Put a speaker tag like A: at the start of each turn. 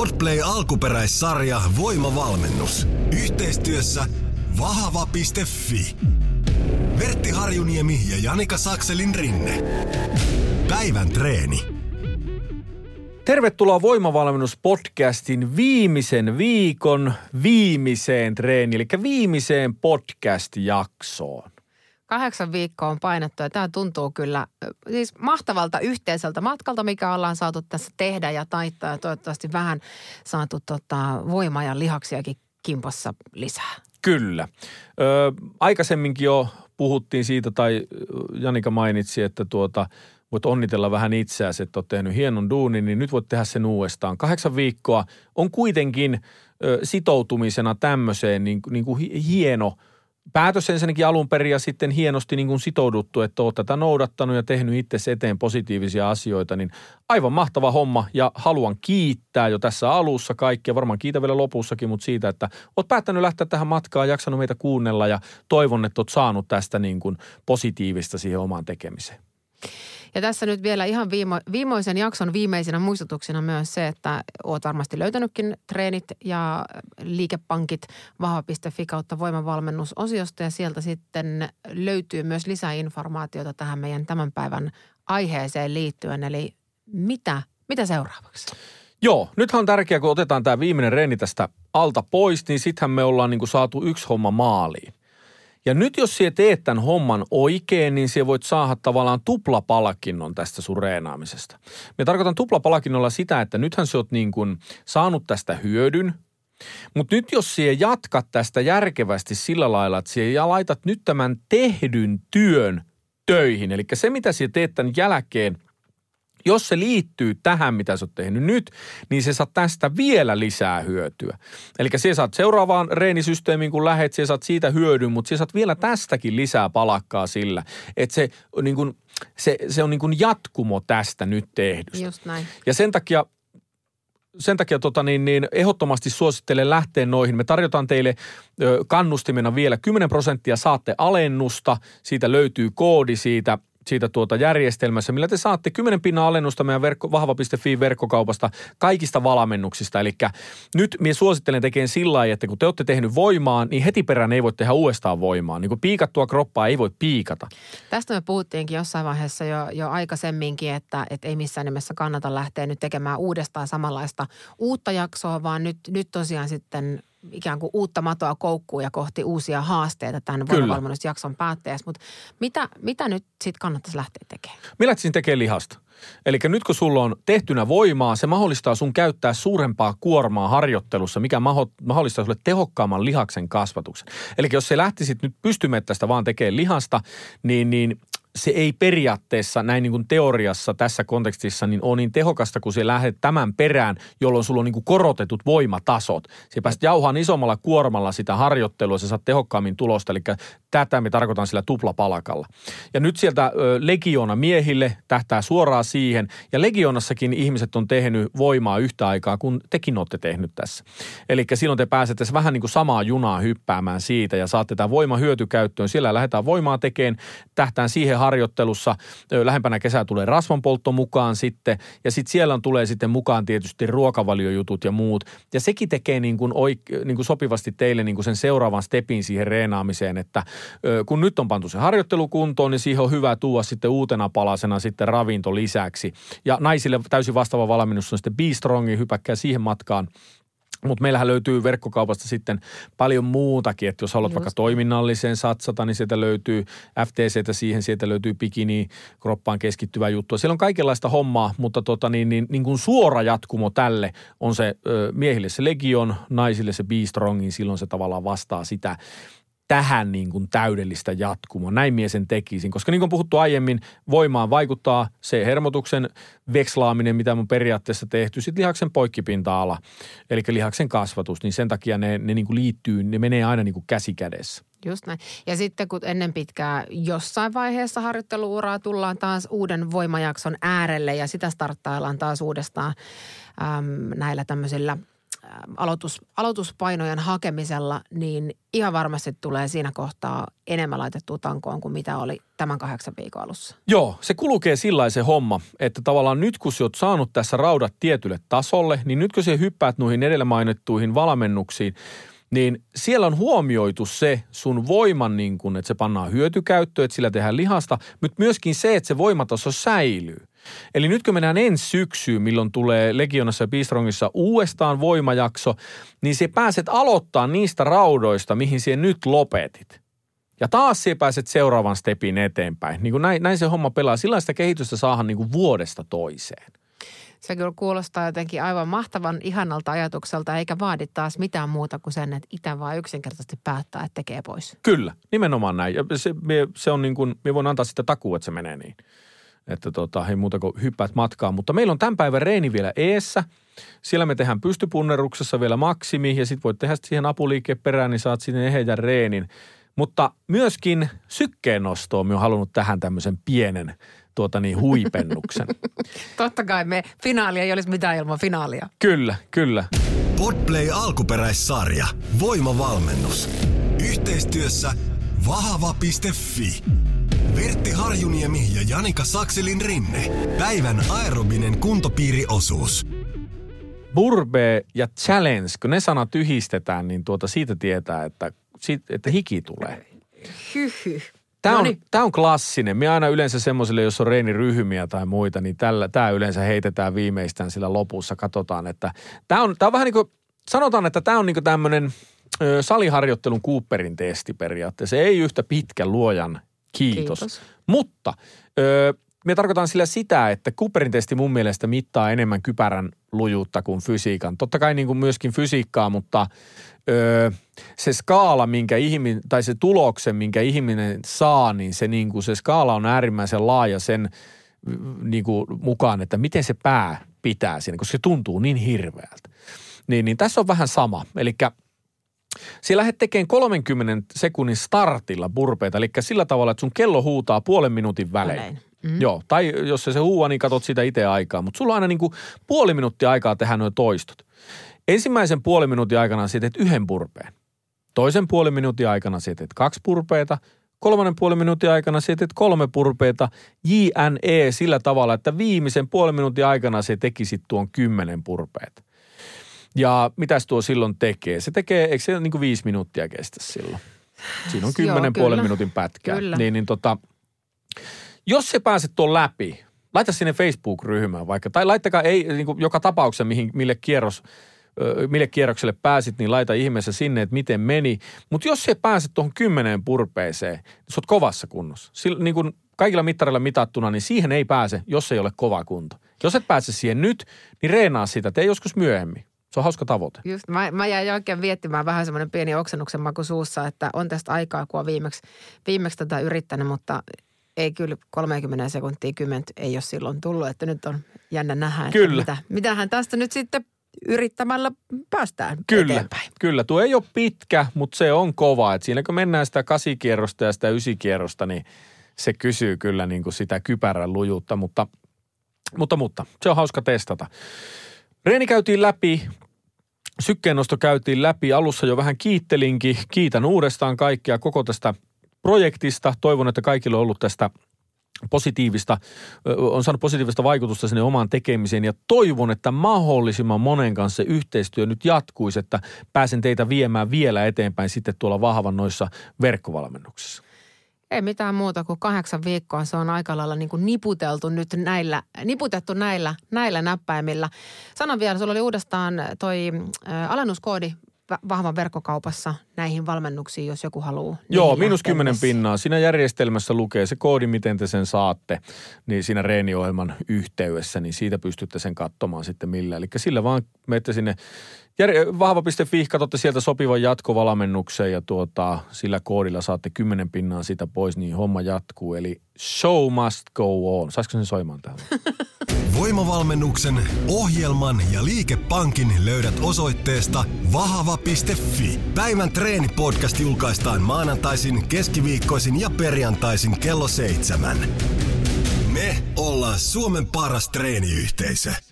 A: Podplay alkuperäissarja Voimavalmennus. Yhteistyössä vahva.fi. Vertti Harjuniemi ja Janika Sakselin rinne. Päivän treeni.
B: Tervetuloa Voimavalmennuspodcastin viimeisen viikon viimeiseen treeniin, eli viimeiseen podcast-jaksoon.
C: Kahdeksan viikkoa on painettu ja tämä tuntuu kyllä siis mahtavalta yhteiseltä matkalta, mikä ollaan saatu tässä tehdä ja taittaa ja toivottavasti vähän saatu tota, voimaa ja lihaksiakin kimpossa lisää.
B: Kyllä. Ö, aikaisemminkin jo puhuttiin siitä, tai Janika mainitsi, että tuota, voit onnitella vähän itseäsi, että olet tehnyt hienon duunin, niin nyt voit tehdä sen uudestaan. Kahdeksan viikkoa on kuitenkin ö, sitoutumisena tämmöiseen niin, niin kuin hieno – päätös ensinnäkin alun perin ja sitten hienosti niin kuin sitouduttu, että olet tätä noudattanut ja tehnyt itse eteen positiivisia asioita, niin aivan mahtava homma ja haluan kiittää jo tässä alussa kaikkia, varmaan kiitä vielä lopussakin, mutta siitä, että olet päättänyt lähteä tähän matkaan, jaksanut meitä kuunnella ja toivon, että olet saanut tästä niin kuin positiivista siihen omaan tekemiseen.
C: Ja tässä nyt vielä ihan viimo, viimeisen jakson viimeisenä muistutuksena myös se, että oot varmasti löytänytkin treenit ja liikepankit vahva.fi kautta voimavalmennusosiosta ja sieltä sitten löytyy myös lisää informaatiota tähän meidän tämän päivän aiheeseen liittyen. Eli mitä, mitä seuraavaksi?
B: Joo, nythän on tärkeää, kun otetaan tämä viimeinen reeni tästä alta pois, niin sittenhän me ollaan niin kuin saatu yksi homma maaliin. Ja nyt jos sinä teet tämän homman oikein, niin sinä voit saada tavallaan tuplapalkinnon tästä sun reenaamisesta. Me tarkoitan tuplapalkinnolla sitä, että nythän sä oot niin kuin saanut tästä hyödyn, mutta nyt jos sinä jatkat tästä järkevästi sillä lailla, että sinä laitat nyt tämän tehdyn työn töihin, eli se mitä sinä teet tämän jälkeen – jos se liittyy tähän, mitä sä oot tehnyt nyt, niin se saat tästä vielä lisää hyötyä. Eli sä saat seuraavaan reenisysteemiin, kun lähet, sä saat siitä hyödyn, mutta sä saat vielä tästäkin lisää palakkaa sillä, että se, niin kun, se, se on niin kuin jatkumo tästä nyt tehdystä.
C: Just näin.
B: Ja sen takia sen takia tota, niin, niin, ehdottomasti suosittelen lähteä noihin. Me tarjotaan teille ö, kannustimena vielä 10 prosenttia saatte alennusta. Siitä löytyy koodi siitä siitä tuota järjestelmässä, millä te saatte 10 pinnan alennusta meidän verkko, vahva.fi verkkokaupasta kaikista valmennuksista. Eli nyt minä suosittelen tekemään sillä lailla, että kun te olette tehnyt voimaa, niin heti perään ei voi tehdä uudestaan voimaa. Niin kuin piikattua kroppaa ei voi piikata.
C: Tästä me puhuttiinkin jossain vaiheessa jo, jo aikaisemminkin, että, että ei missään nimessä kannata lähteä nyt tekemään uudestaan samanlaista uutta jaksoa, vaan nyt, nyt tosiaan sitten ikään kuin uutta matoa koukkuun ja kohti uusia haasteita tämän voimavalmennusjakson päätteessä. Mutta mitä, mitä nyt sitten kannattaisi lähteä tekemään?
B: Millä lähtisin tekemään lihasta. Eli nyt kun sulla on tehtynä voimaa, se mahdollistaa sun käyttää suurempaa kuormaa harjoittelussa, mikä mahdollistaa sulle tehokkaamman lihaksen kasvatuksen. Eli jos se lähtisit nyt pystymettästä vaan tekemään lihasta, niin, niin se ei periaatteessa näin niin kuin teoriassa tässä kontekstissa niin ole niin tehokasta, kun se lähdet tämän perään, jolloin sulla on niin kuin korotetut voimatasot. Se pääset jauhaan isommalla kuormalla sitä harjoittelua, se saat tehokkaammin tulosta, eli tätä me tarkoitan sillä tuplapalakalla. Ja nyt sieltä Legiona miehille tähtää suoraan siihen, ja Legionassakin ihmiset on tehnyt voimaa yhtä aikaa, kun tekin olette tehnyt tässä. Eli silloin te pääsette vähän niin kuin samaa junaa hyppäämään siitä, ja saatte tämä voima hyötykäyttöön. Siellä lähdetään voimaa tekemään, tähtään siihen harjoittelussa. Lähempänä kesää tulee rasvanpoltto mukaan sitten ja sitten siellä on, tulee sitten mukaan tietysti ruokavaliojutut ja muut. Ja sekin tekee niin kuin, oik- niin kuin sopivasti teille niin kuin sen seuraavan stepin siihen reenaamiseen, että kun nyt on pantu se harjoittelu kuntoon, niin siihen on hyvä tuoda sitten uutena palasena sitten ravinto lisäksi. Ja naisille täysin vastaava valmennus on sitten B-Strongin, hypäkkää siihen matkaan – mutta meillähän löytyy verkkokaupasta sitten paljon muutakin, että jos haluat Just. vaikka toiminnalliseen satsata, niin sieltä löytyy FTCtä siihen, sieltä löytyy bikini, kroppaan keskittyvää juttua. Siellä on kaikenlaista hommaa, mutta tota, niin, niin, niin kuin suora jatkumo tälle on se ö, miehille se Legion, naisille se B-Strongin, silloin se tavallaan vastaa sitä tähän niin kuin täydellistä jatkumoa. Näin mie sen tekisin, koska niin kuin puhuttu aiemmin, voimaan vaikuttaa se hermotuksen vekslaaminen, mitä on periaatteessa tehty, sitten lihaksen poikkipinta-ala, eli lihaksen kasvatus, niin sen takia ne, ne niin kuin liittyy, ne menee aina niin kuin käsi kädessä.
C: Just näin. Ja sitten kun ennen pitkää jossain vaiheessa harjoitteluuraa tullaan taas uuden voimajakson äärelle ja sitä starttaillaan taas uudestaan äm, näillä tämmöisillä – aloitus, aloituspainojen hakemisella, niin ihan varmasti tulee siinä kohtaa enemmän laitettua tankoon kuin mitä oli tämän kahdeksan viikon alussa.
B: Joo, se kulkee sillä se homma, että tavallaan nyt kun sä oot saanut tässä raudat tietylle tasolle, niin nyt kun sä hyppäät noihin edellä mainittuihin valmennuksiin, niin siellä on huomioitu se sun voiman, niin kun, että se pannaan hyötykäyttöön, että sillä tehdään lihasta, mutta myöskin se, että se voimataso säilyy. Eli nyt kun mennään ensi syksyyn, milloin tulee Legionassa ja Bistrongissa uudestaan voimajakso, niin se pääset aloittaa niistä raudoista, mihin siihen nyt lopetit. Ja taas siihen pääset seuraavan stepin eteenpäin. Niin kuin näin, näin se homma pelaa. Sillä sitä kehitystä saadaan niin kuin vuodesta toiseen.
C: Se kyllä kuulostaa jotenkin aivan mahtavan ihanalta ajatukselta, eikä vaadi taas mitään muuta kuin sen, että itse vaan yksinkertaisesti päättää, että tekee pois.
B: Kyllä, nimenomaan näin. Ja se, se on niin kuin, me voin antaa sitä takuu, että se menee niin. Että tota, ei muuta kuin hyppäät matkaan. Mutta meillä on tämän päivän reeni vielä eessä. Siellä me tehdään pystypunneruksessa vielä maksimi ja sitten voit tehdä siihen apuliikkeen perään, niin saat sinne eheän reenin. Mutta myöskin sykkeen nostoon me on halunnut tähän tämmöisen pienen tuota niin, huipennuksen.
C: Totta kai me finaalia ei olisi mitään ilman finaalia.
B: Kyllä, kyllä.
A: Podplay alkuperäissarja. Voimavalmennus. Yhteistyössä vahva.fi. Vertti Harjuniemi ja Janika Sakselin rinne. Päivän aerobinen kuntopiiriosuus.
B: Burbe ja challenge, kun ne sanat yhdistetään, niin tuota siitä tietää, että, että hiki tulee.
C: Hyhy.
B: Tämä on, tämä on klassinen. Me aina yleensä semmoisille, jos on reeniryhmiä tai muita, niin tällä, tämä yleensä heitetään viimeistään sillä lopussa. Katsotaan, että tämä on, tämä on vähän niin kuin, sanotaan, että tämä on niin kuin tämmöinen saliharjoittelun Cooperin testi periaatteessa. Se ei yhtä pitkä luojan kiitos. kiitos. Mutta ö, me tarkoitan sillä sitä, että Cooperin testi mun mielestä mittaa enemmän kypärän lujuutta kuin fysiikan. Totta kai niin kuin myöskin fysiikkaa, mutta ö, se skaala, minkä ihminen, tai se tuloksen, minkä ihminen saa, niin se, niin kuin, se skaala on äärimmäisen laaja sen niin kuin, mukaan, että miten se pää pitää siinä, koska se tuntuu niin hirveältä. Niin, niin tässä on vähän sama. Eli siellä lähdet tekemään 30 sekunnin startilla burpeita, eli sillä tavalla, että sun kello huutaa puolen minuutin välein. Mm. Joo, tai jos se, se huua, niin katsot sitä itse aikaa. Mutta sulla on aina niin kuin puoli minuuttia aikaa tehdä nuo toistot. Ensimmäisen puoli minuutin aikana sä teet yhden purpeen. Toisen puoli minuutin aikana sä teet kaksi purpeita. Kolmannen puoli minuutin aikana sä teet kolme purpeita. JNE sillä tavalla, että viimeisen puoli minuutin aikana se tekisit tuon kymmenen purpeet. Ja mitäs tuo silloin tekee? Se tekee, eikö se niin kuin viisi minuuttia kestä silloin? Siinä on kymmenen puolen minuutin pätkä. Kyllä. Niin, niin tota, jos se pääset tuon läpi, laita sinne Facebook-ryhmään vaikka, tai laittakaa ei, niin kuin joka tapauksessa, mihin, mille kierros, mille kierrokselle pääsit, niin laita ihmeessä sinne, että miten meni. Mutta jos se pääset tuohon kymmeneen purpeeseen, niin sä oot kovassa kunnossa. Sillä, niin kuin kaikilla mittareilla mitattuna, niin siihen ei pääse, jos ei ole kova kunto. Jos et pääse siihen nyt, niin reenaa sitä, tee joskus myöhemmin. Se on hauska tavoite.
C: Just, mä, mä jäin oikein viettimään vähän semmoinen pieni oksennuksen maku suussa, että on tästä aikaa, kun on viimeksi, viimeksi tätä yrittänyt, mutta ei kyllä 30 sekuntia kymmentä ei ole silloin tullut, että nyt on jännä nähdä, että kyllä. mitä, mitähän tästä nyt sitten yrittämällä päästään
B: kyllä,
C: eteenpäin.
B: Kyllä, tuo ei ole pitkä, mutta se on kova. Et siinä kun mennään sitä kasikierrosta ja sitä ysikierrosta, niin se kysyy kyllä niin kuin sitä kypärän lujuutta, mutta, mutta, mutta se on hauska testata. Reeni käytiin läpi, sykkeennosto käytiin läpi. Alussa jo vähän kiittelinkin. Kiitän uudestaan kaikkia koko tästä – projektista. Toivon, että kaikille on ollut tästä positiivista, on saanut positiivista vaikutusta sinne omaan tekemiseen ja toivon, että mahdollisimman monen kanssa yhteistyö nyt jatkuisi, että pääsen teitä viemään vielä eteenpäin sitten tuolla vahvan noissa verkkovalmennuksissa.
C: Ei mitään muuta kuin kahdeksan viikkoa. Se on aika lailla niin kuin niputeltu nyt näillä, niputettu näillä, näillä näppäimillä. Sanon vielä, sulla oli uudestaan toi äh, alennuskoodi vahvan verkkokaupassa näihin valmennuksiin, jos joku haluaa.
B: Joo, miinus kymmenen pinnaa. Siinä järjestelmässä lukee se koodi, miten te sen saatte, niin siinä reeniohjelman yhteydessä, niin siitä pystytte sen katsomaan sitten millä. Eli sillä vaan menette sinne vahva.fi, katsotte sieltä sopivan jatkovalmennuksen ja tuota, sillä koodilla saatte kymmenen pinnaa sitä pois, niin homma jatkuu. Eli show must go on. Saisiko sen soimaan täällä?
A: Voimavalmennuksen, ohjelman ja liikepankin löydät osoitteesta vahava.fi. Päivän treenipodcast julkaistaan maanantaisin, keskiviikkoisin ja perjantaisin kello seitsemän. Me ollaan Suomen paras treeniyhteisö.